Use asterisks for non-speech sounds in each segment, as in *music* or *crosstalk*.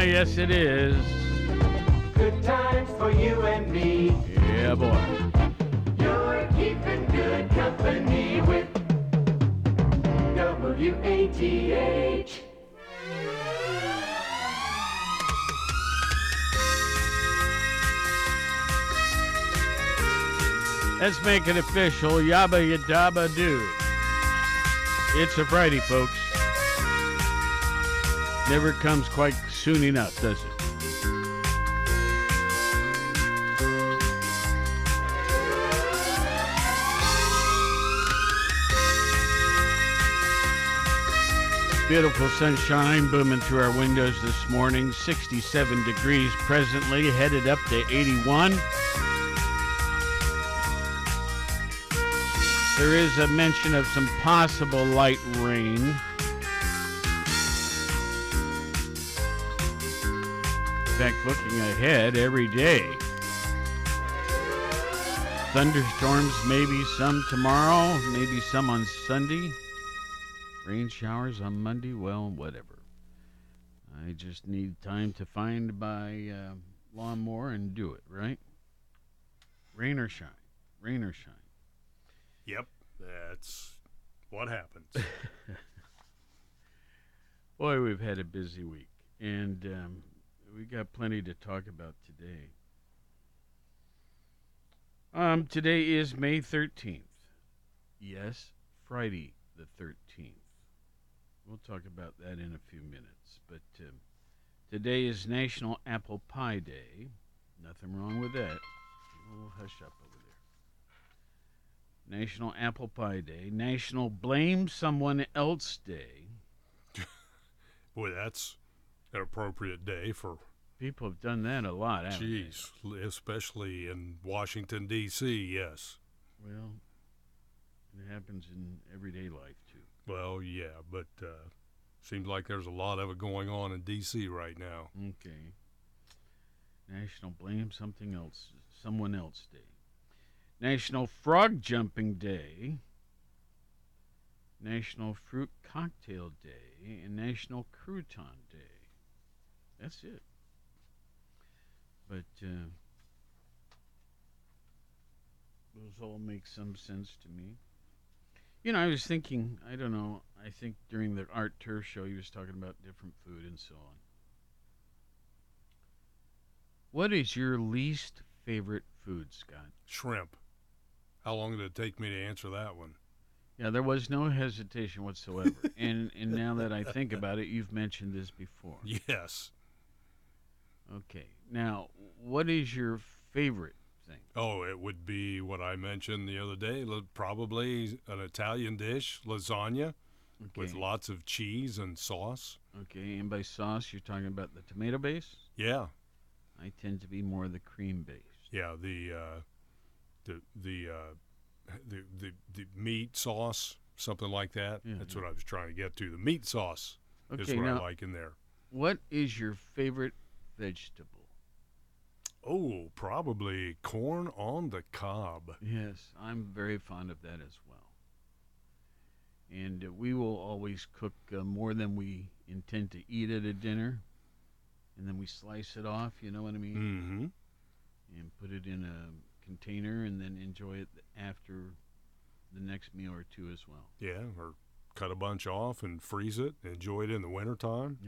Ah, yes, it is. Good times for you and me. Yeah, boy. You're keeping good company with W-A-T-H. Let's make it official. Yabba yadaba do. It's a Friday, folks. Never comes quite soon enough, does it? Beautiful sunshine booming through our windows this morning. 67 degrees presently, headed up to 81. There is a mention of some possible light rain. Fact, looking ahead every day. Thunderstorms, maybe some tomorrow, maybe some on Sunday. Rain showers on Monday, well, whatever. I just need time to find my uh, lawnmower and do it, right? Rain or shine. Rain or shine. Yep, that's what happens. *laughs* Boy, we've had a busy week, and um, we got plenty to talk about today. Um, today is May thirteenth. Yes, Friday the thirteenth. We'll talk about that in a few minutes. But um, today is National Apple Pie Day. Nothing wrong with that. Oh, hush up over there. National Apple Pie Day. National Blame Someone Else Day. *laughs* Boy, that's an appropriate day for, People have done that a lot, haven't they? especially in Washington, D.C., yes. Well, it happens in everyday life too. Well, yeah, but uh, seems like there's a lot of it going on in D.C. right now. Okay. National Blame Something Else, Someone Else Day. National Frog Jumping Day. National Fruit Cocktail Day and National Crouton Day. That's it. But uh, those all make some sense to me. You know, I was thinking, I don't know, I think during the Art Tour show he was talking about different food and so on. What is your least favorite food, Scott? Shrimp. How long did it take me to answer that one? Yeah, there was no hesitation whatsoever. *laughs* and and now that I think about it, you've mentioned this before. Yes. Okay. Now, what is your favorite thing? Oh, it would be what I mentioned the other day. Probably an Italian dish, lasagna, Okay. with lots of cheese and sauce. okay, and by sauce, you're talking about the tomato base? Yeah, I tend to be more the cream base. yeah. The uh, the the uh, the the the meat sauce, something like that. Yeah, That's yeah. what I was trying to get to. The meat sauce is Okay, what I like in there. what is your favorite vegetable? Oh, probably corn on the cob. Yes, I'm very fond of that as well. And uh, we will always cook uh, more than we intend to eat at a dinner. And then we slice it off, you know what I mean? Mm-hmm. And put it in a container and then enjoy it after the next meal or two as well. Yeah, or cut a bunch off and freeze it. Enjoy it in the wintertime.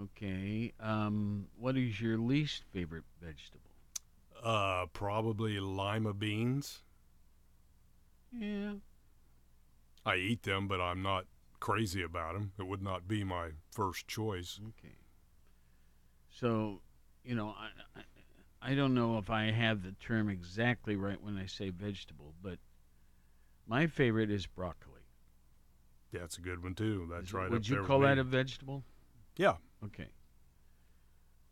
Okay. Um, what is your least favorite vegetable? Uh, probably lima beans. Yeah. I eat them, but I'm not crazy about them. It would not be my first choice. Okay. So, you know, I, I, I don't know if I have the term exactly right when I say vegetable, but my favorite is broccoli. That's a good one too. That's Is right. Would up you call that a vegetable? Yeah. Okay.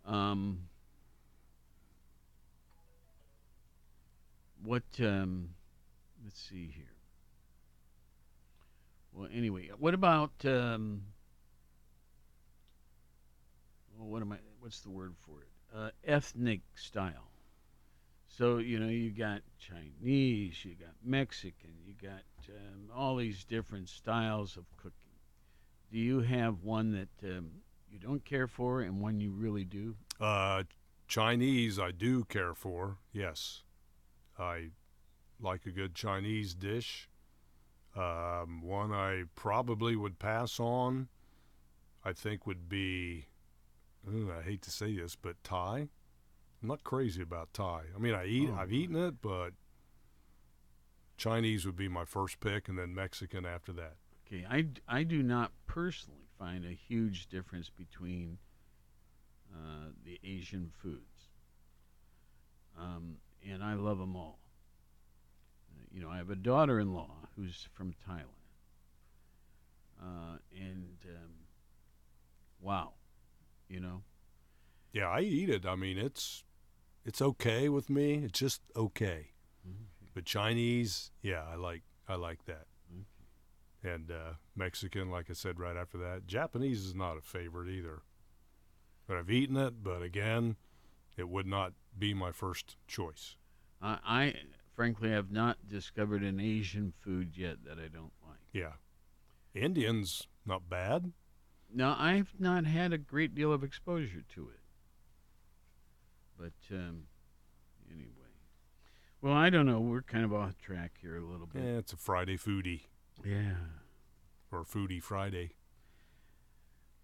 Um. What? Um. Let's see here. Well, anyway, what about um? Well, what am I? What's the word for it? Uh, ethnic style. So you know, you got Chinese, you got Mexican, you got um, all these different styles of cooking. Do you have one that um, you don't care for and one you really do? Uh, Chinese, I do care for. Yes, I like a good Chinese dish. Um, one I probably would pass on, I think, would be. ooh, I hate to say this, but Thai. I'm not crazy about Thai. I mean, I eat. Oh, I've eaten it, but Chinese would be my first pick, and then Mexican after that. Okay, I, I do not personally find a huge difference between uh, the Asian foods. Um, and I love them all. Uh, you know, I have a daughter in law who's from Thailand. Uh, and um, wow, you know, Yeah, I eat it. I mean, it's it's okay with me. It's just okay. But Chinese, yeah, I like I like that. And uh, Mexican, like I said right after that. Japanese is not a favorite either. But I've eaten it. But again, it would not be my first choice. I, I frankly have not discovered an Asian food yet that I don't like. Yeah, Indian's not bad. No, I've not had a great deal of exposure to it. But um, anyway, well, I don't know. We're kind of off track here a little bit. Yeah, bit. it's a Friday foodie Yeah. or foodie Friday.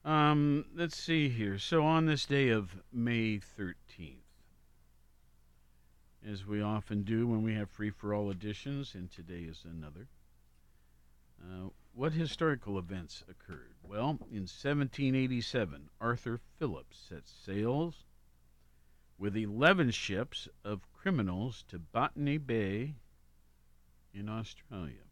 Um, let's see here. So on this day of May 13th, as we often do when we have free for all editions, and today is another. Uh, what historical events occurred? Well, in 1787, Arthur Phillips set sails with 11 ships of criminals to Botany Bay in Australia.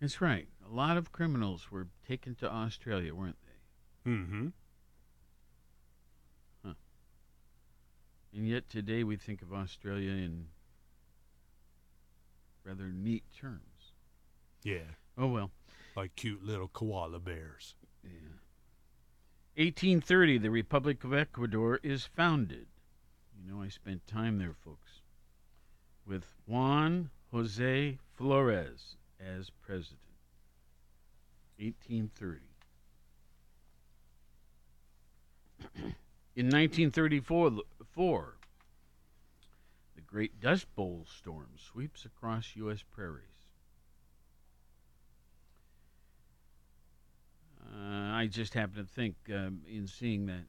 That's right. A lot of criminals were taken to Australia, weren't they? Mm-hmm. Huh. And yet today we think of Australia in rather neat terms. Yeah, Oh well. like cute little koala bears. Yeah. 1830, the Republic of Ecuador is founded. You know, I spent time there, folks, with Juan Jose Flores as president. 1830. In 1934, four, the Great Dust Bowl storm sweeps across U.S. prairies. Uh, I just happen to think, um, in seeing that,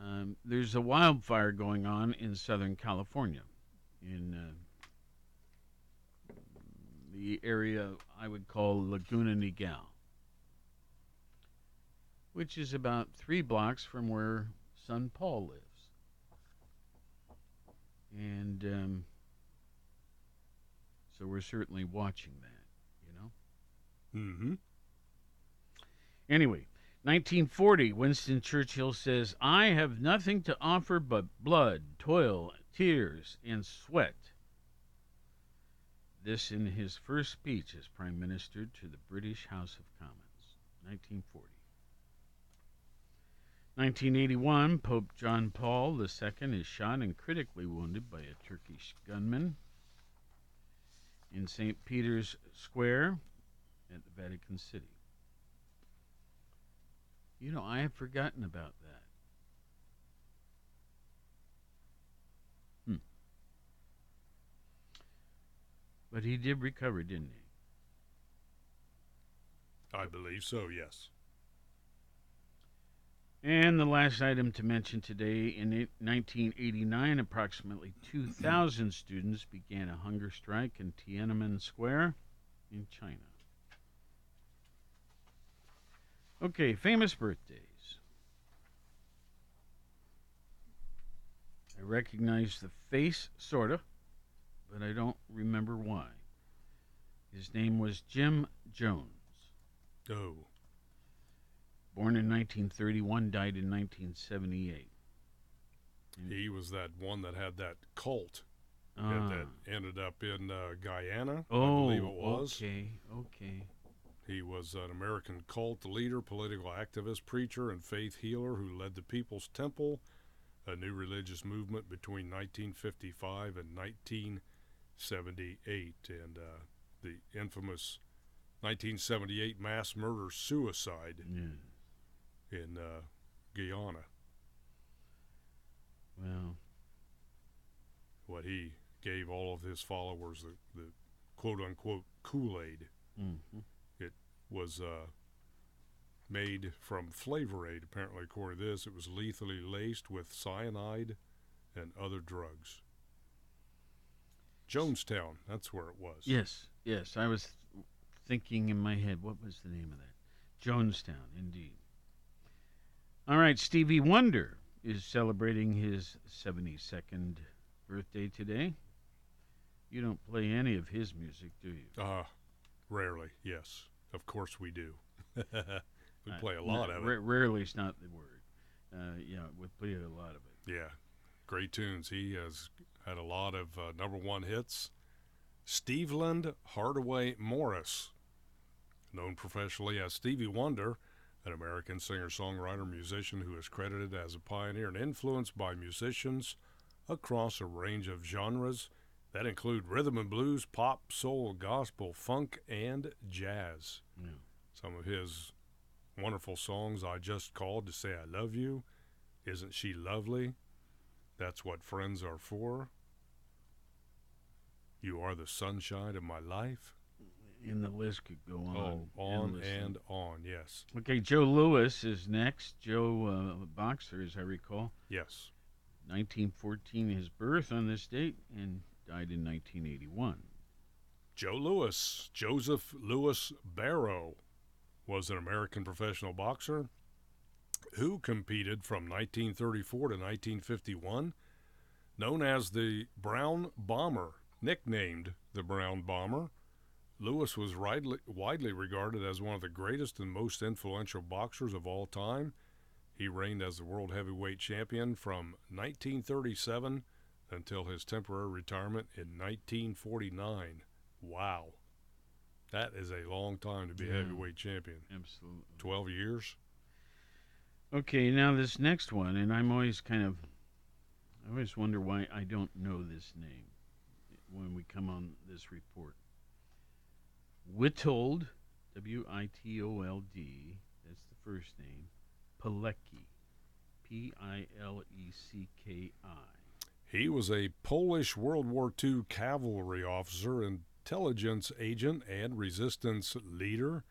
um, there's a wildfire going on in Southern California, in uh, the area I would call Laguna Niguel, which is about three blocks from where son Paul lives. And um, so we're certainly watching that, you know. Mm-hmm. Anyway, 1940, Winston Churchill says, I have nothing to offer but blood, toil, tears, and sweat. This in his first speech as Prime Minister to the British House of Commons, 1940. 1981, Pope John Paul II is shot and critically wounded by a Turkish gunman in St. Peter's Square at the Vatican City. You know, I have forgotten about that. Hmm. But he did recover, didn't he? I believe so. Yes. And the last item to mention today in 1989, approximately 2,000 students began a hunger strike in Tiananmen Square in China. Okay, famous birthdays. I recognize the face, sorta, but I don't remember why. His name was Jim Jones. Oh. Born in 1931, died in 1978. He was that one that had that cult Ah. that ended up in uh, Guyana. I oh, believe it was. okay, okay. He was an American cult leader, political activist, preacher, and faith healer who led the People's Temple, a new religious movement between 1955 and 1978. And uh, the infamous 1978 mass murder suicide in uh, Guyana. Well, What he gave all of his followers the, the quote unquote Kool Aid mhm. was uh, made from Flavor Aid. Apparently, according to this, it was lethally laced with cyanide and other drugs. Jonestown, that's where it was. yes, yes. I was thinking in my head, what was the name of that? Jonestown, indeed. All right, Stevie Wonder is celebrating his 72nd birthday today. You don't play any of his music, do you? Uh, rarely, yes. Of course we do. *laughs* we Uh, play a no, lot of ra- it. Rarely is not the word. Uh, yeah, we play a lot of it. Yeah, great tunes. He has had a lot of uh, number one hits. Steveland Hardaway Morris, known professionally as Stevie Wonder, an American singer songwriter musician who is credited as a pioneer and influenced by musicians across a range of genres that include rhythm and blues, pop, soul, gospel, funk, and jazz. Yeah. Some of his wonderful songs I Just Called to Say I Love You, Isn't She Lovely? That's What Friends Are For. You Are the Sunshine of My Life. And the list could go on. oh, on endlessly. and on, yes. Okay, Joe Louis is next. Joe uh, Boxer, as I recall. Yes. 1914, his birth on this date, and died in 1981. Joe Louis, Joseph Louis Barrow, was an American professional boxer who competed from 1934 to 1951, known as the Brown Bomber, nicknamed the Brown Bomber. Louis was widely, widely regarded as one of the greatest and most influential boxers of all time. He reigned as the world heavyweight champion from 1937 until his temporary retirement in 1949. Wow. That is a long time to be a Yeah. heavyweight champion. Absolutely. 12 years? Okay, now this next one, and I'm always kind of, I always wonder why I don't know this name when we come on this report. Witold, W I T O L D, that's the first name, Pilecki, P I L E C K I. He was a Polish World War II cavalry officer, intelligence agent, and resistance leader.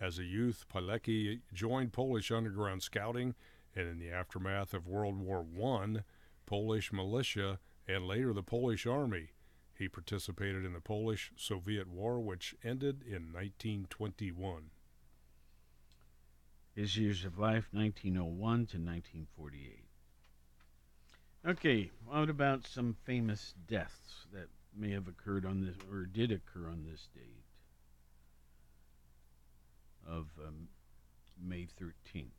As a youth, Pilecki joined Polish underground scouting and, in the aftermath of World War I, Polish militia and later the Polish Army. He participated in the Polish Soviet War, which ended in 1921. His years of life, 1901 to 1948. Okay, what about some famous deaths that may have occurred on this, or did occur on this date of um, May 13th?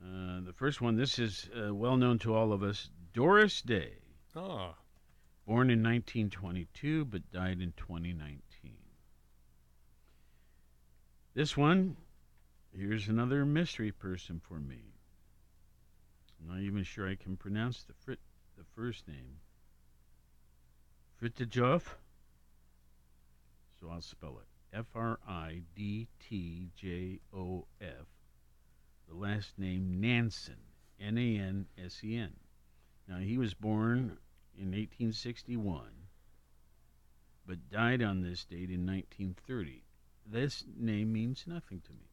Uh, the first one, this is uh, well known to all of us Doris Day, Ah, born in 1922 but died in 2019. This one, here's another mystery person for me. I'm not even sure I can pronounce the frit, the first name. Fridtjof. So I'll spell it F R I D T J O F. The last name Nansen, N A N S E N. Now he was born in 1861, but died on this date in 1930. This name means nothing to me.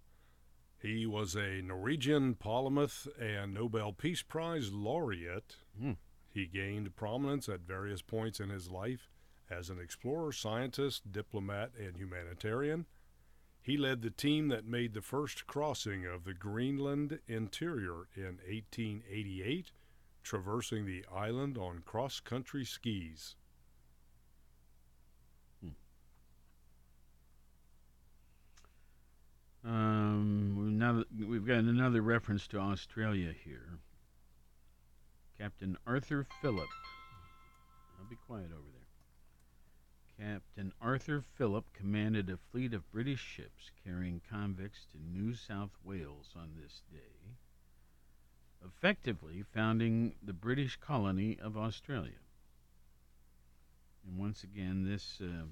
he was a Norwegian polymath and Nobel Peace Prize laureate. Hmm. He gained prominence at various points in his life as an explorer, scientist, diplomat, and humanitarian. He led the team that made the first crossing of the Greenland interior in 1888, traversing the island on cross country skis. Um, now we've got another reference to Australia here. Captain Arthur Phillip. I'll be quiet over there. Captain Arthur Phillip commanded a fleet of British ships carrying convicts to New South Wales on this day, effectively founding the British colony of Australia. And once again, this uh,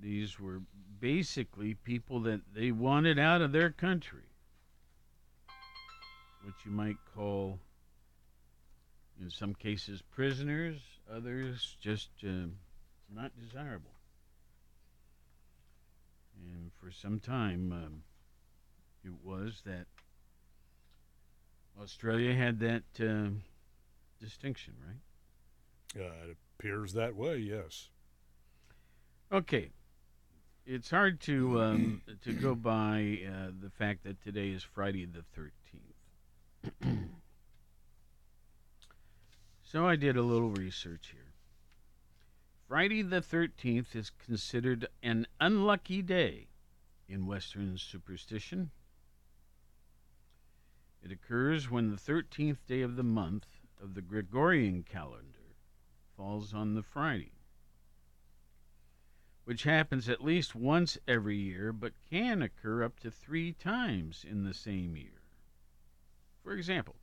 these were basically people that they wanted out of their country, what you might call, in some cases, prisoners, others just uh, not desirable. And for some time, um, it was that Australia had that uh, distinction, right? Uh, it appears that way. Yes. Okay. It's hard to um, to go by uh, the fact that today is Friday the thirteenth. *clears throat* so I did a little research here. Friday the thirteenth is considered an unlucky day in Western superstition. It occurs when the thirteenth day of the month of the Gregorian calendar falls on the Friday which happens at least once every year but can occur up to three times in the same year. For example,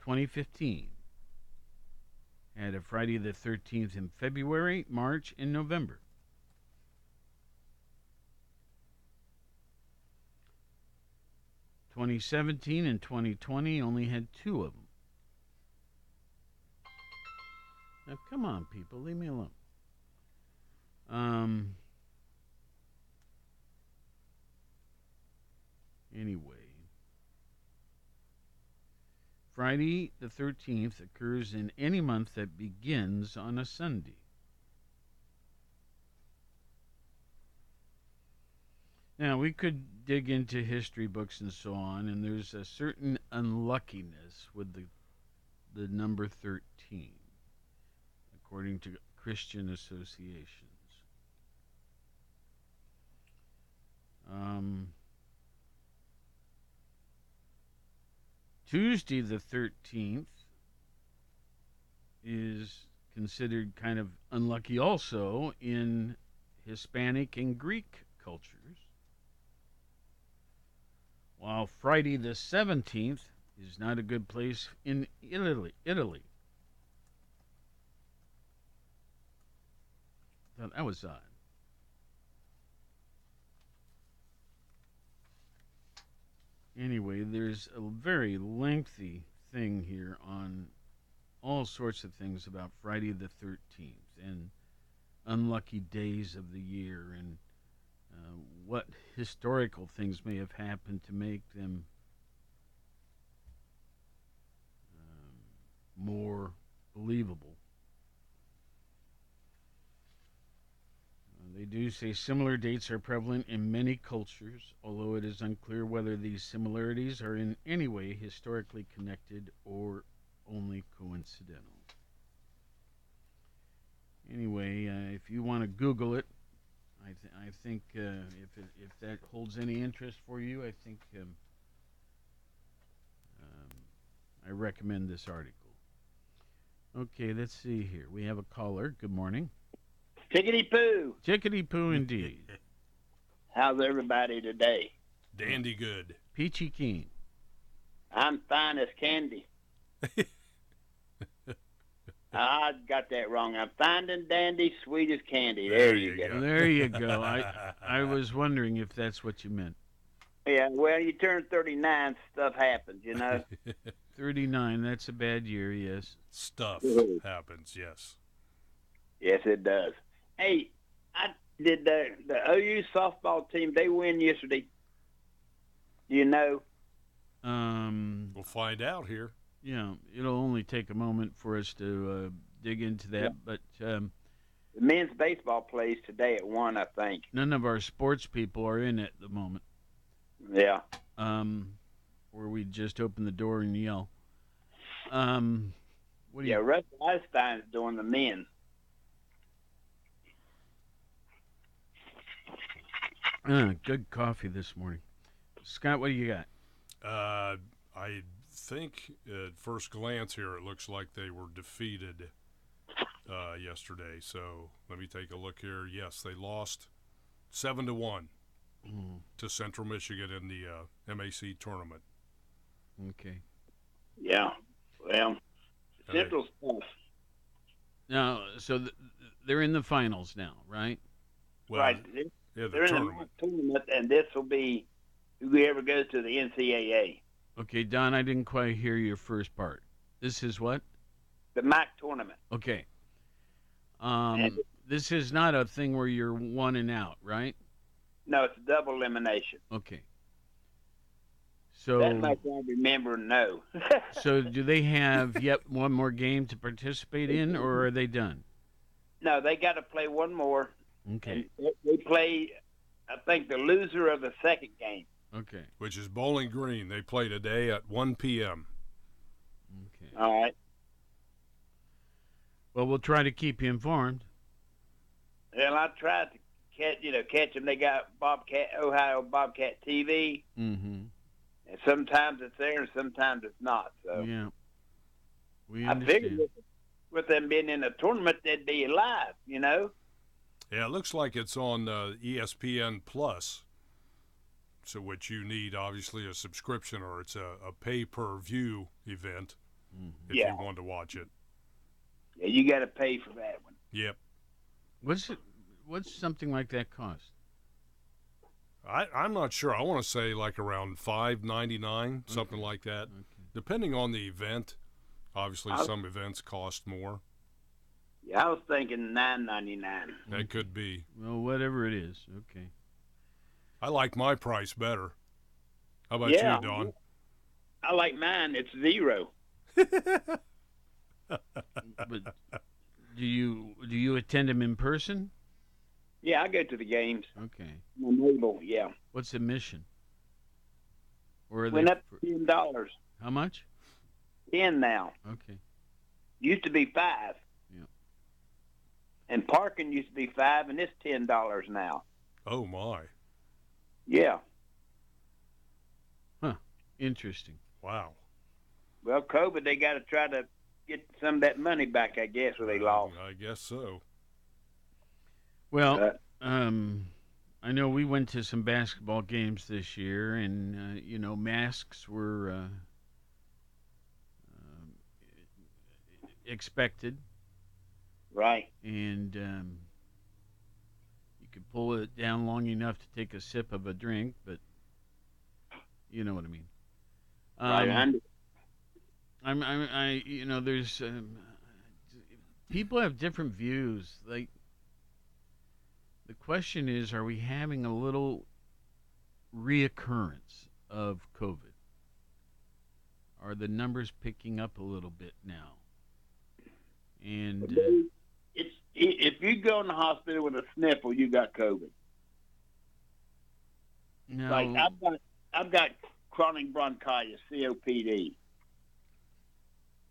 2015 had a Friday the 13th in February, March, and November. Twenty seventeen and twenty twenty only had two of them. Now, come on, people, leave me alone. Um. Anyway, Friday the 13th occurs in any month that begins on a Sunday. Now, we could dig into history books and so on, and there's a certain unluckiness with the, the number 13, according to Christian associations. Um, Tuesday the 13th is considered kind of unlucky also in Hispanic and Greek cultures. While Friday the 17th is not a good place in Italy. Italy. That was odd. anyway, there's a very lengthy thing here on all sorts of things about Friday the 13th and unlucky days of the year and what historical things may have happened to make them um, more believable. They do say similar dates are prevalent in many cultures, although it is unclear whether these similarities are in any way historically connected or only coincidental. Anyway, uh, if you want to Google it, I, th- I think uh, if, it, if that holds any interest for you, I think um, um, I recommend this article. Okay, let's see here. We have a caller. Good morning. Tickety poo. Chickadee poo indeed. *laughs* How's everybody today? Dandy good. Peachy keen. I'm fine as candy. *laughs* I got that wrong. I'm finding dandy, sweet as candy. There, you go. There you go. I *laughs* I was wondering if that's what you meant. Yeah, well, you turn 39, stuff happens, you know. *laughs* 39, that's a bad year, yes. Stuff happens. Yes. yes, it does. Hey, I did the the OU softball team. They win yesterday. Do you know? Um, We'll find out here. Yeah, it'll only take a moment for us to uh, dig into that, but um, The men's baseball plays today at one, I think. none of our sports people are in at the moment. Yeah. Um, where we just open the door and yell. Um, what do Yeah, you? Russ Einstein's doing the men. Uh, good coffee this morning, Scott. What do you got? Uh, I think at first glance here, it looks like they were defeated uh, yesterday. So let me take a look here. Yes, they lost seven to one Mm, to Central Michigan in the uh, MAC tournament. okay. Yeah. Well, Central's tough. Now, so th- they're in the finals now, right? Well, right. This- Yeah, the They're in the tournament, and this will be whoever goes to the NCAA, Okay, Don, I didn't quite hear your first part. This is what? the MAC tournament. Okay. Um, And- this is not a thing where you're one and out, right? No, it's double elimination. Okay. So that much I remember. No. *laughs* so do they have yet one more game to participate in, or are they done? no, they got to play one more. Okay. They play. I think the loser of the second game. Okay. which is Bowling Green. They play today at 1 p.m. Okay. All right. Well, we'll try to keep you informed. Well, I tried to catch, you know, catch them. They got Bobcat, Ohio Bobcat TV, Mm-hmm. and sometimes it's there and sometimes it's not. So Yeah. We understand. I figured with, with them being in a tournament, they'd be live. You know. Yeah, it looks like it's on uh, ESPN Plus. So, which you need obviously a subscription or it's a, a pay per view event Mhm. if Yeah. you want to watch it. Yeah, you got to pay for that one. Yep. What's it? What's something like that cost? I, I'm not sure. I want to say like around five ninety nine, something like that, Okay. depending on the event. Obviously, I'll- some events cost more. Yeah, I was thinking nine ninety nine. That could be. Well, whatever it is. Okay. I like my price better. How about Yeah. you, Don? I like mine. It's zero. *laughs* But do you do you attend them in person? Yeah, I go to the games. Okay. I'm able. Yeah, What's the mission? Or are went they up for- to ten dollars. how much? Ten now. Okay. Used to be five. Yeah. And parking used to be five, and it's ten dollars now. Oh my! Yeah. Huh. Interesting. Wow. Well, COVID, they got to try to get some of that money back. I guess, where they lost. I guess so. Well, Uh, um, I know we went to some basketball games this year, and uh, you know, masks were uh, um, expected, Right. and um, you could pull it down long enough to take a sip of a drink, but you know what I mean. right. Um, I under- I'm, I'm, I, you know, there's um, people have different views. Like, the question is, are we having a little reoccurrence of COVID? Are the numbers picking up a little bit now? And uh, if you go in the hospital with a sniffle, you got COVID. no, Like I've got, I've got chronic bronchitis, COPD,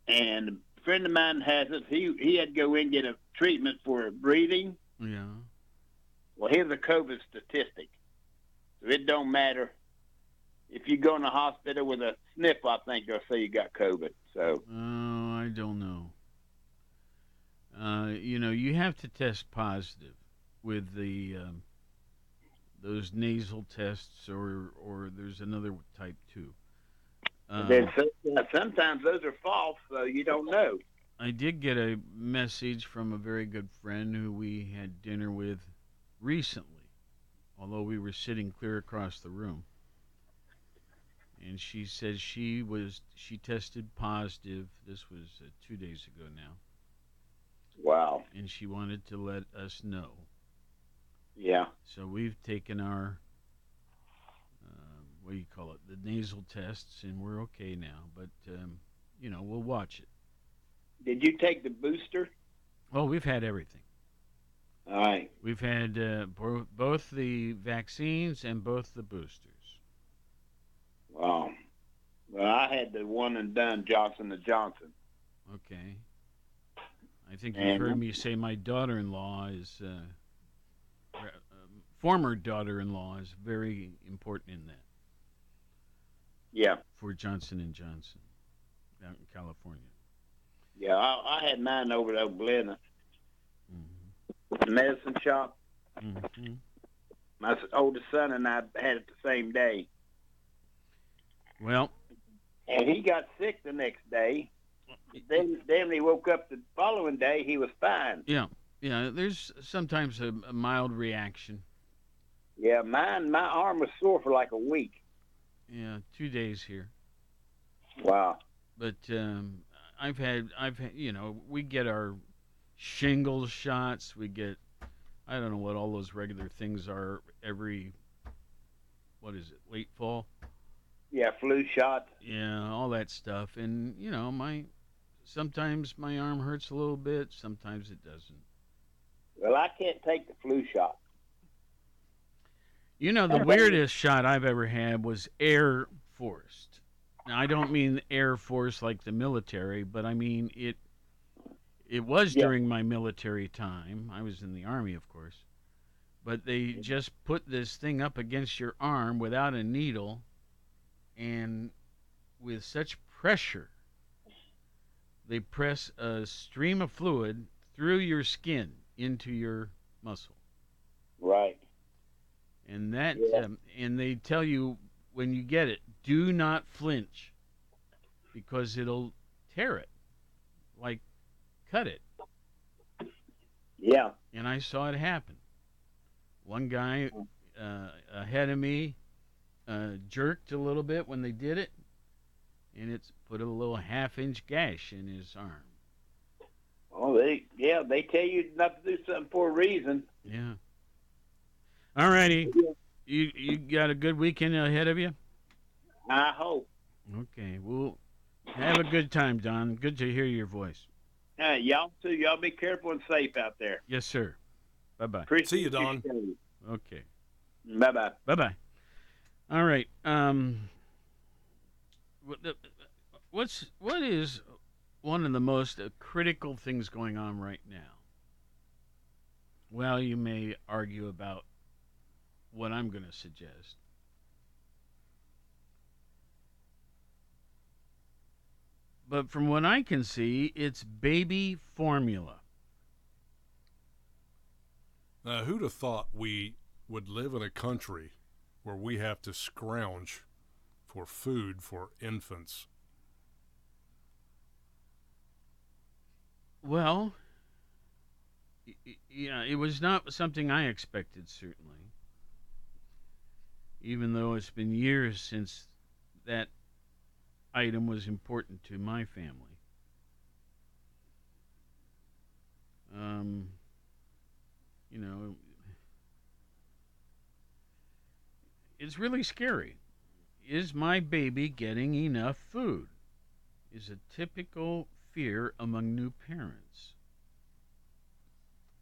and a friend of mine has it. He he had to go in and get a treatment for breathing. yeah, Well, here's a COVID statistic. So it don't matter if you go in the hospital with a sniffle. I think they'll say you got COVID. So oh, I don't know. Uh, you know, you have to test positive with the um, those nasal tests, or or there's another type too. Uh, then sometimes those are false, so you don't know. I did get a message from a very good friend who we had dinner with recently, although we were sitting clear across the room. And she said she was she tested positive. This was uh, two days ago now, Wow. and she wanted to let us know. Yeah. So we've taken our um, what do you call it, the nasal tests, and we're okay now. But um, you know, we'll watch it. Did you take the booster? Oh, we've had everything. All right. We've had uh, bo- both the vaccines and both the boosters. Wow. Well, I had the one and done Johnson and Johnson. Okay. I think you've And- heard me say my daughter-in-law is, uh, um, former daughter-in-law is very important in that Yeah. for Johnson and Johnson out in California. Yeah. I, I had mine over at Oblina, hmm the medicine shop. hmm My oldest son and I had it the same day, Well, and he got sick the next day. Then, then he woke up the following day, he was fine. yeah, Yeah, there's sometimes a, a mild reaction. Yeah, mine, my arm was sore for like a week. Yeah, two days here. Wow. But um, I've had, I've had, you know, we get our shingles shots. We get, I don't know what all those regular things are every, what is it, late fall? Yeah, flu shot. Yeah, all that stuff. And, you know, my, sometimes my arm hurts a little bit, sometimes it doesn't. Well, I can't take the flu shot. You know, the weirdest shot I've ever had was Air Force. Now, I don't mean Air Force like the military, but I mean it. It was Yeah. during my military time. I was in the army, of course. But they mm-hmm. just put this thing up against your arm without a needle, and with such pressure, they press a stream of fluid through your skin into your muscle Right. and that Yeah. um, and they tell you when you get it do not flinch because it'll tear it like cut it Yeah. and i saw it happen one guy uh, ahead of me uh, jerked a little bit when they did it and it's put a little half inch gash in his arm Oh, they yeah they tell you not to do something for a reason. yeah all righty you you got a good weekend ahead of you I hope. Okay. Well, have a good time, Don. Good to hear your voice. Uh, y'all too. Y'all be careful and safe out there. Yes, sir. Bye bye. Appreciate See you, Don. Okay. Bye bye. Bye bye. All right. Um. What's what is one of the most uh, critical things going on right now? Well, you may argue about what I'm going to suggest. But from what I can see, it's baby formula. Now, who'd have thought we would live in a country where we have to scrounge for food for infants? Well, yeah, it was not something I expected, certainly. Even though it's been years since that item was important to my family. Um, you know, it's really scary. Is my baby getting enough food? Is a typical fear among new parents.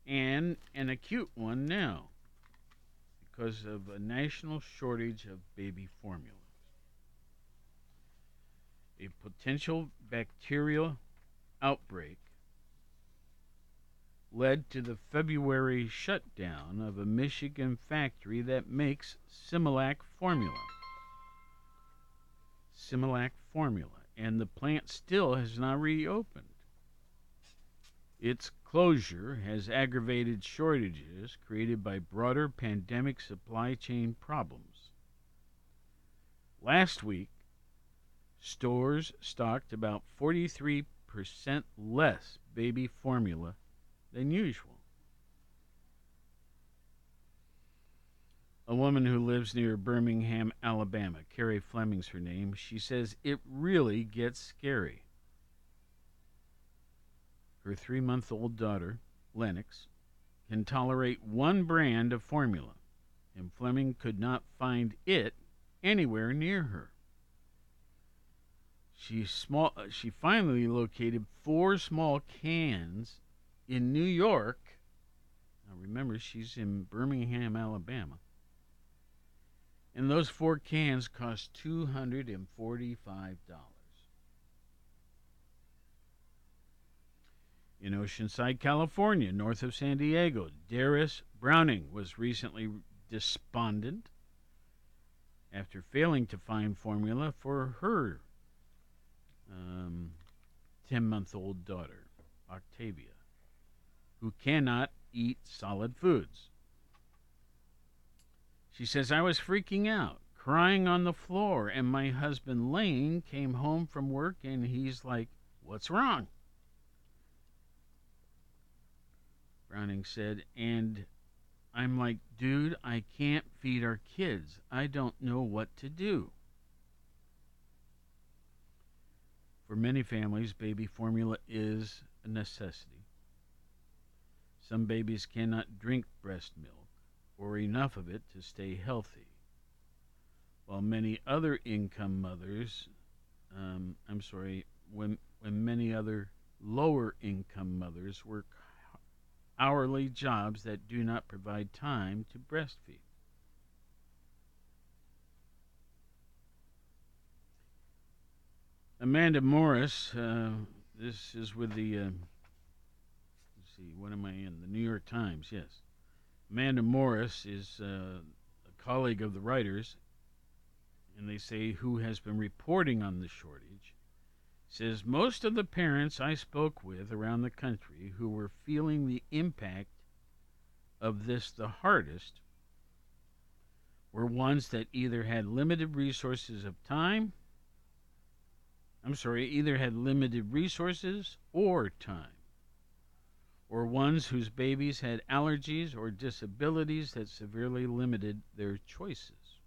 And an acute one now because of a national shortage of baby formula. A potential bacterial outbreak led to the February shutdown of a Michigan factory that makes Similac formula. Similac formula, and the plant still has not reopened. Its closure has aggravated shortages created by broader pandemic supply chain problems. Last week, stores stocked about 43% less baby formula than usual. A woman who lives near Birmingham, Alabama, Carrie Fleming's her name, she says it really gets scary. Her three month old daughter, Lennox, can tolerate one brand of formula, and Fleming could not find it anywhere near her. She small uh, she finally located four small cans in New York. Now remember she's in Birmingham, Alabama. And those four cans cost two hundred and forty-five dollars. In Oceanside, California, north of San Diego, Darius Browning was recently despondent after failing to find formula for her um, 10 month old daughter, Octavia, who cannot eat solid foods. She says, I was freaking out, crying on the floor, and my husband Lane came home from work and he's like, What's wrong? Browning said, and I'm like, dude, I can't feed our kids. I don't know what to do. For many families, baby formula is a necessity. Some babies cannot drink breast milk or enough of it to stay healthy, while many other income mothers, um, I'm sorry, when, when many other lower income mothers work hourly jobs that do not provide time to breastfeed. Amanda Morris, uh, this is with the, uh, let's see, what am I in? The New York Times, yes. Amanda Morris is uh, a colleague of the writers, and they say who has been reporting on the shortage says most of the parents I spoke with around the country who were feeling the impact of this the hardest were ones that either had limited resources of time I'm sorry, either had limited resources or time, or ones whose babies had allergies or disabilities that severely limited their choices.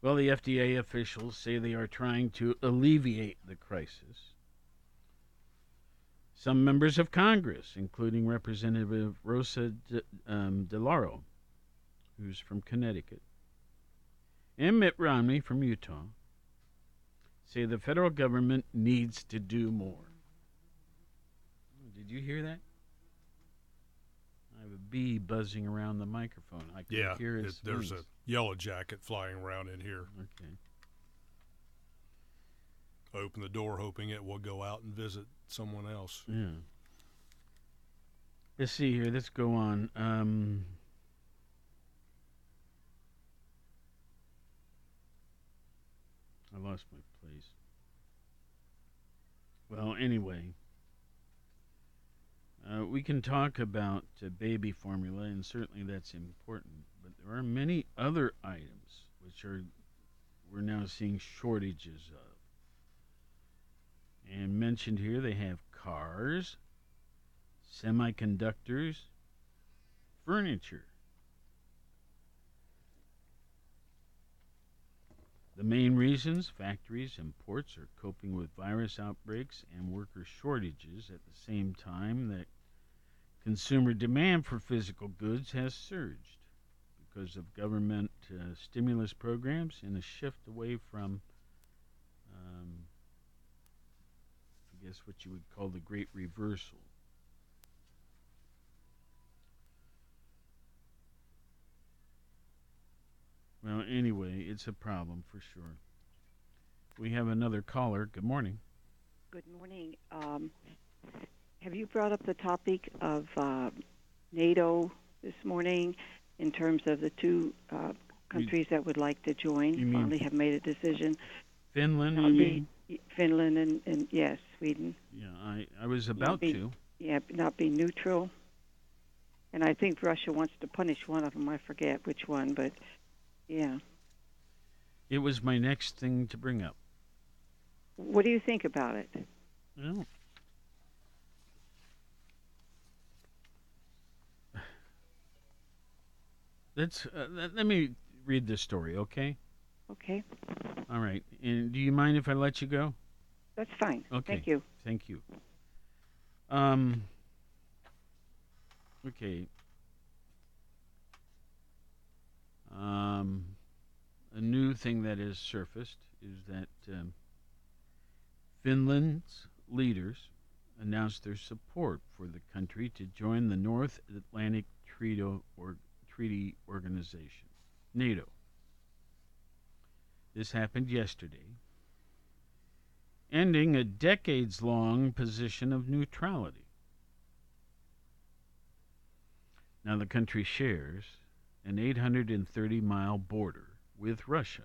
Well, the FDA officials say they are trying to alleviate the crisis. Some members of Congress, including Representative Rosa De, um, DeLauro, who's from Connecticut, and Mitt Romney from Utah, say the federal government needs to do more. Did you hear that? I have a bee buzzing around the microphone. I can Yeah, hear it, there's a yellow jacket flying around in here. Okay. I open the door hoping it will go out and visit someone else. Yeah. Let's see here. Let's go on. Um, I lost my place. Well, anyway, uh, we can talk about uh, baby formula, and certainly that's important. But there are many other items which are we're now seeing shortages of. And mentioned here, they have cars, semiconductors, furniture. The main reasons factories and ports are coping with virus outbreaks and worker shortages at the same time that consumer demand for physical goods has surged because of government uh, stimulus programs and a shift away from, um, I guess, what you would call the great reversal. Well, anyway, it's a problem for sure. We have another caller. Good morning. Good morning. Um, have you brought up the topic of uh, NATO this morning in terms of the two uh, countries that would like to join? you mean- finally have made a decision. Finland, you be- mean? Finland and, and yes, Sweden. Yeah, I, I was about be- to. Yeah, not be neutral. And I think Russia wants to punish one of them. I forget which one, but yeah. It was my next thing to bring up. What do you think about it? Well, let's uh, let, me read this story, okay? Okay, All right. And do you mind if I let you go? that's fine. Okay. Thank you. Thank you. Um. Okay. Um, a new thing that has surfaced is that um, Finland's leaders announced their support for the country to join the North Atlantic Treaty, or, Treaty Organization, NATO. This happened yesterday ending a decades long position of neutrality. Now, the country shares an 830 mile border with Russia.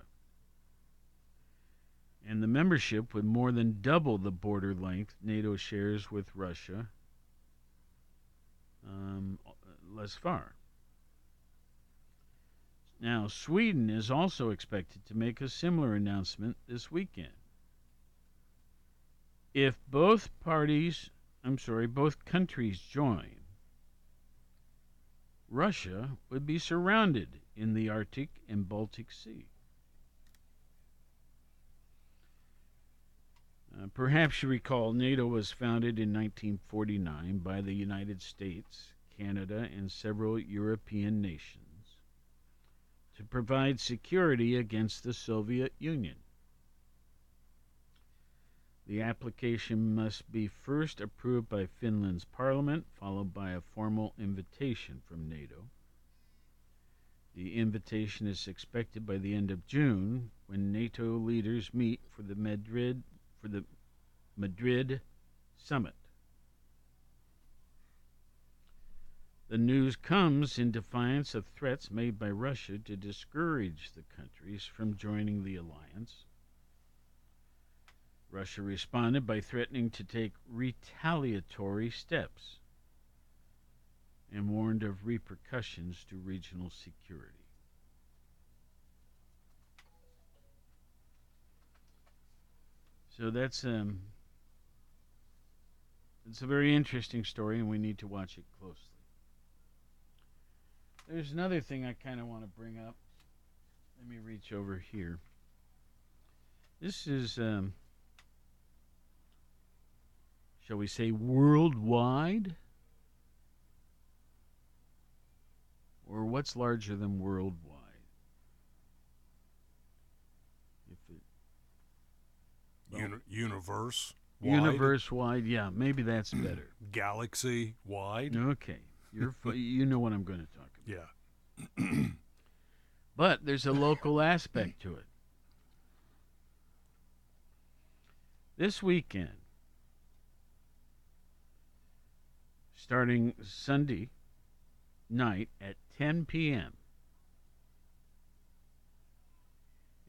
And the membership would more than double the border length NATO shares with Russia um, less far. Now, Sweden is also expected to make a similar announcement this weekend if both parties I'm sorry, both countries join, Russia would be surrounded in the Arctic and Baltic Sea. Uh, perhaps you recall NATO was founded in 1949 by the United States, Canada, and several European nations to provide security against the Soviet Union. The application must be first approved by Finland's parliament, followed by a formal invitation from NATO. The invitation is expected by the end of June when NATO leaders meet for the Madrid for the Madrid summit. The news comes in defiance of threats made by Russia to discourage the countries from joining the alliance. Russia responded by threatening to take retaliatory steps and warned of repercussions to regional security. So that's um, it's a very interesting story, and we need to watch it closely. There's another thing I kind of want to bring up. Let me reach over here. This is, um, shall we say, worldwide? Or what's larger than worldwide? If it Well- Uni- universe. Wide, universe wide, yeah, maybe that's *clears throat* better. Galaxy wide. Okay, you're you know what I'm going to talk about. Yeah. *clears throat* But there's a local aspect to it. This weekend, starting Sunday night at 10 p.m.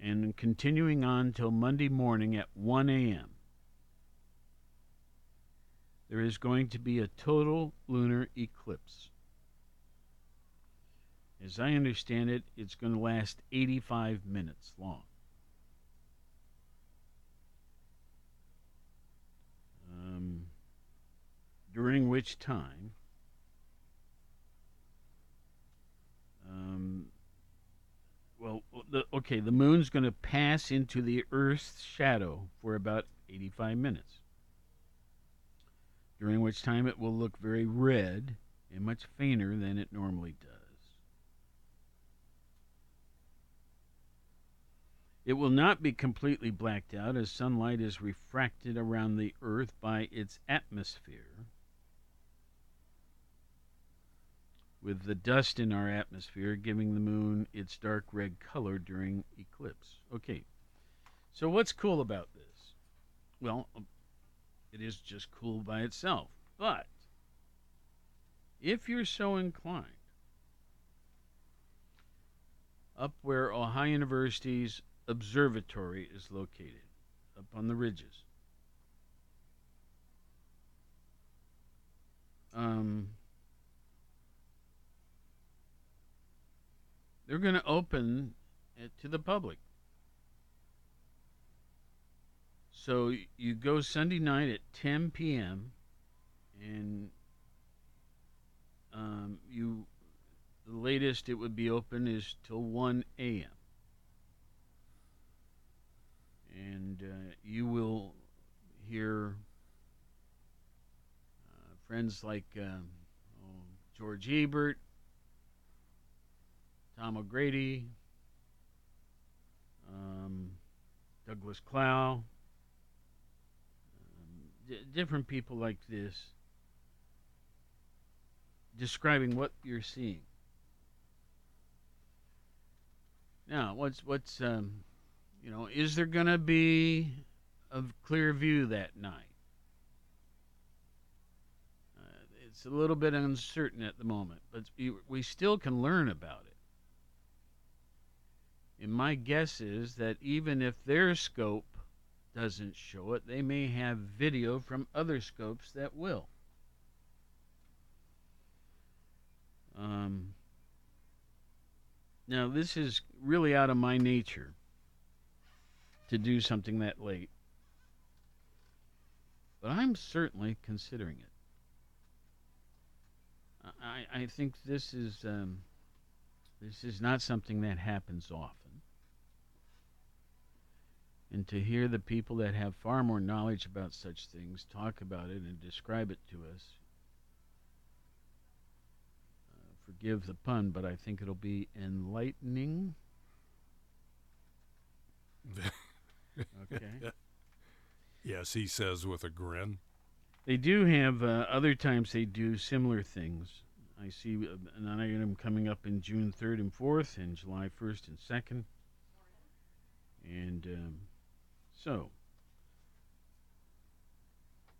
and continuing on till Monday morning at 1 a.m. There is going to be a total lunar eclipse. As I understand it, it's going to last 85 minutes long. Um, during which time, um, well, the, okay, the moon's going to pass into the Earth's shadow for about 85 minutes, during which time it will look very red and much fainter than it normally does. It will not be completely blacked out as sunlight is refracted around the Earth by its atmosphere. With the dust in our atmosphere giving the moon its dark red color during eclipse. Okay, so what's cool about this? Well, um, it is just cool by itself. But if you're so inclined, up where Ohio University's observatory is located, up on the ridges. Um, they're going to open it to the public. So you go Sunday night at 10 p.m. and um, you the latest it would be open is till 1 a.m. And uh, you will hear uh, friends like um, oh, George Ebert, Tom O'Grady, um, Douglas Clowe, um, d- different people like this describing what you're seeing. Now, what's what's um, you know, is there going to be a clear view that night? Uh, it's a little bit uncertain at the moment, but we still can learn about it. And my guess is that even if their scope doesn't show it, they may have video from other scopes that will. Um, now, this is really out of my nature to do something that late. but I'm certainly considering it. I, I think this is um, this is not something that happens often. And to hear the people that have far more knowledge about such things talk about it and describe it to us, uh, forgive the pun, but I think it'll be enlightening. *laughs* Okay. *laughs* Yes, he says with a grin. They do have uh, other times they do similar things. I see uh, an item coming up in June 3rd and 4th, and July 1st and 2nd. And um, so,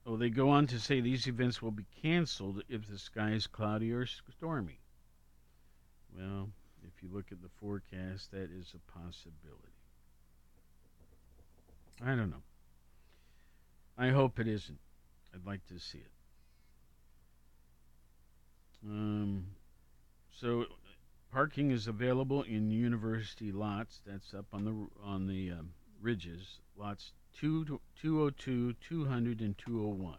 oh, they go on to say these events will be canceled if the sky is cloudy or stormy. Well, if you look at the forecast, that is a possibility. I don't know. I hope it isn't. I'd like to see it. Um, so parking is available in university lots. That's up on the on the um, ridges. Lots 2 to 202, 200, and 201.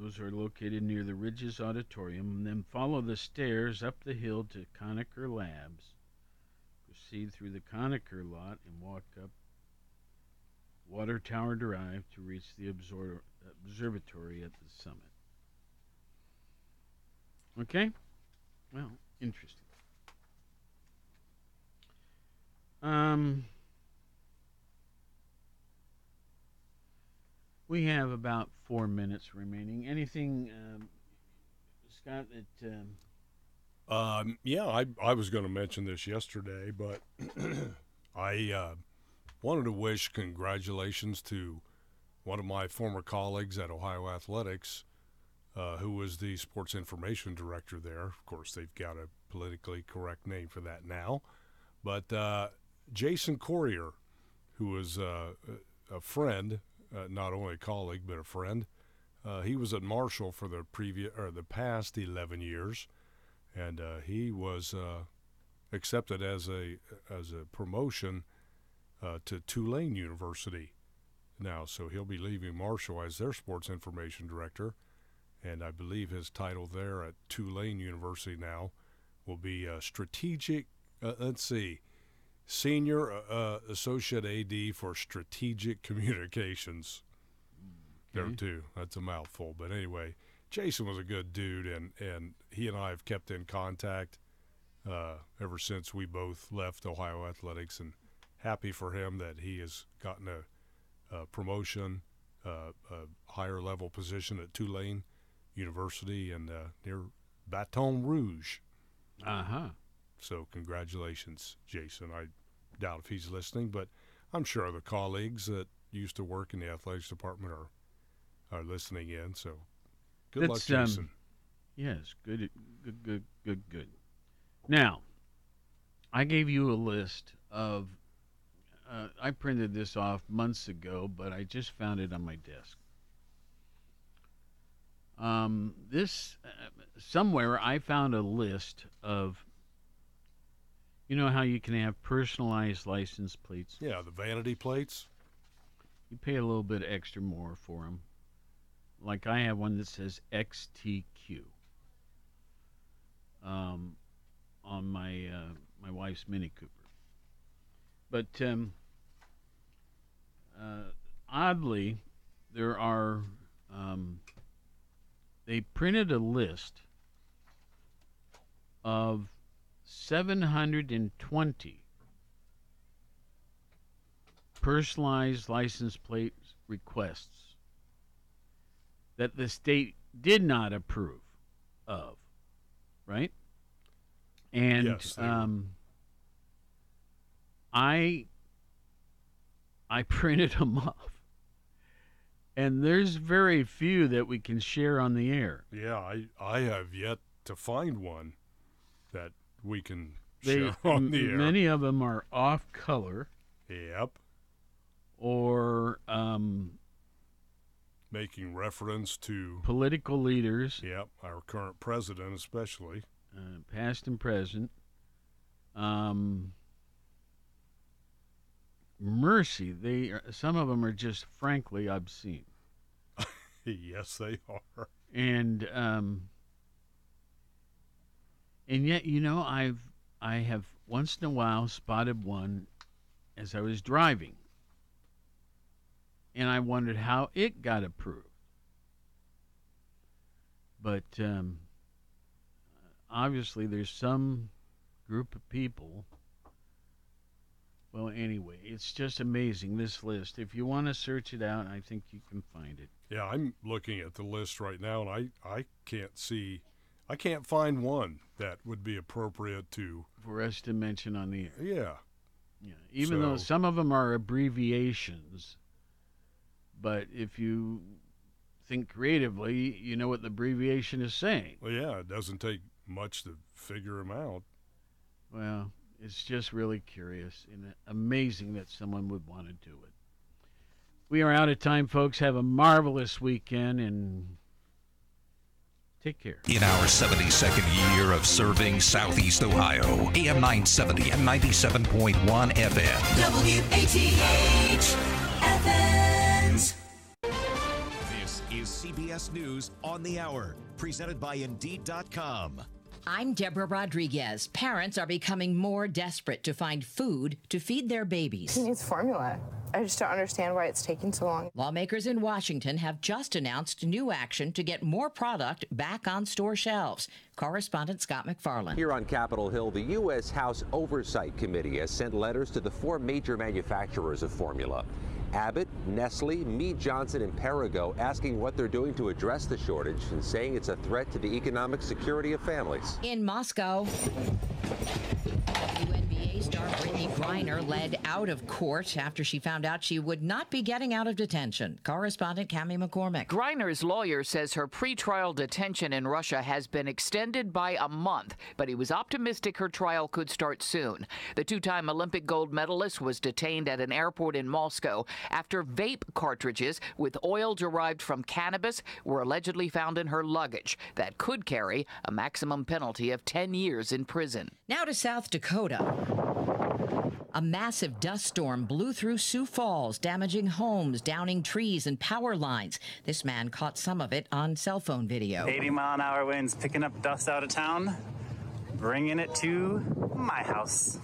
Those are located near the Ridges Auditorium. And then follow the stairs up the hill to Konneker Labs. Proceed through the Konneker lot and walk up Water Tower Drive to reach the obsor- observatory at the summit. Okay? Well, interesting. Um, we have about four minutes remaining. Anything, um, Scott, that. Um, Um, yeah, I, I was going to mention this yesterday, but *clears throat* I uh, wanted to wish congratulations to one of my former colleagues at Ohio Athletics, uh, who was the sports information director there. Of course, they've got a politically correct name for that now. But uh, Jason Corriher, who was uh, a a friend, uh, not only a colleague but a friend, uh, he was at Marshall for the previous or the past 11 years and uh, he was uh, accepted as a as a promotion uh, to Tulane University now. So he'll be leaving Marshall as their sports information director, and I believe his title there at Tulane University now will be uh, strategic. Let's see, senior uh, associate AD for strategic communications. There too. That's a mouthful, but anyway. Jason was a good dude, and, and he and I have kept in contact uh, ever since we both left Ohio Athletics, and happy for him that he has gotten a, a promotion, uh, a higher level position at Tulane University and uh, near Baton Rouge. uh huh. So congratulations, Jason. I doubt if he's listening, but I'm sure other colleagues that used to work in the athletics department are are listening in. So good luck, That's, um, Jason. Yes, good, good, good, good, good. Now, I gave you a list of. Uh, I printed this off months ago, but I just found it on my desk. Um, this uh, somewhere I found a list of. You know how you can have personalized license plates. Yeah, the vanity plates. You pay a little bit extra more for them. Like I have one that says XTQ um, on my uh, my wife's Mini Cooper. But um, uh, oddly, there are um, they printed a list of 720 personalized license plate requests that the state did not approve of, right? And Yes, um, I I *laughs* printed them off, and there's very few that we can share on the air. Yeah, I I have yet to find one that we can They share *laughs* on the air. many of them are off color Yep, or um, making reference to political leaders. yep our current president especially. uh, past and present. Um, mercy, they are, some of them are just frankly obscene, *laughs* yes, they are. and um, and yet you know I've I have once in a while spotted one as I was driving, and I wondered how it got approved. But um, obviously, there's some group of people. Well, anyway, it's just amazing this list. If you want to search it out, I think you can find it. Yeah, I'm looking at the list right now, and I, I can't see, I can't find one that would be appropriate to. for us to mention on the air. Yeah, Yeah, even though some of them are abbreviations, but if you think creatively, you know what the abbreviation is saying. well, yeah, it doesn't take much to figure them out. Well, it's just really curious and amazing that someone would want to do it. We are out of time, folks. Have a marvelous weekend and take care. In our 72nd year of serving Southeast Ohio, AM 970 and 97.1 FM. WATH Athens. This is CBS News on the Hour, presented by Indeed.com. I'm Deborah Rodriguez. Parents are becoming more desperate to find food to feed their babies. He needs formula. I just don't understand why it's taking so long. Lawmakers in Washington have just announced new action to get more product back on store shelves. Correspondent Scott MacFarlane. Here on Capitol Hill, the U.S. House Oversight Committee has sent letters to the four major manufacturers of formula. Abbott, Nestle, Mead Johnson, and Perrigo asking what they're doing to address the shortage and saying it's a threat to the economic security of families. In Moscow, WNBA star Brittney Griner led out of court after she found out she would not be getting out of detention. Correspondent Cami McCormick. Griner's lawyer says her pretrial detention in Russia has been extended by a month, but he was optimistic her trial could start soon. The two time Olympic gold medalist was detained at an airport in Moscow after vape cartridges with oil derived from cannabis were allegedly found in her luggage that could carry a maximum penalty of 10 years in prison. Now to South Dakota. A massive dust storm blew through Sioux Falls, damaging homes, downing trees, and power lines. This man caught some of it on cell phone video. 80 mile an hour winds picking up dust out of town, bringing it to my house.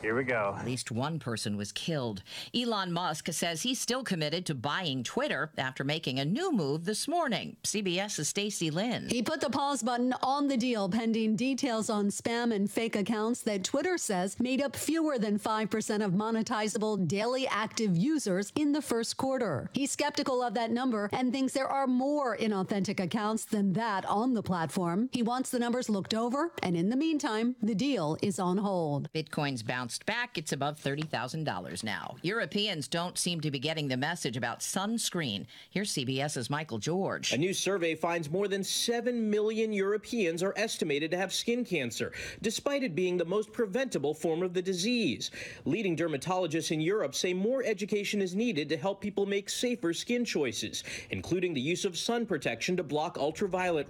Here we go. At least one person was killed. Elon Musk says he's still committed to buying Twitter after making a new move this morning. CBS's Stacey Lynn. He put the pause button on the deal pending details on spam and fake accounts that Twitter says made up fewer than 5% of monetizable daily active users in the first quarter. He's skeptical of that number and thinks there are more inauthentic accounts than that on the platform. He wants the numbers looked over, and in the meantime, the deal is on hold. Bitcoin's bounced back. It's above $30,000 now. Europeans don't seem to be getting the message about sunscreen. Here's CBS's Michael George. A new survey finds more than 7 million Europeans are estimated to have skin cancer, despite it being the most preventable form of the disease. Leading dermatologists in Europe say more education is needed to help people make safer skin choices, including the use of sun protection to block ultraviolet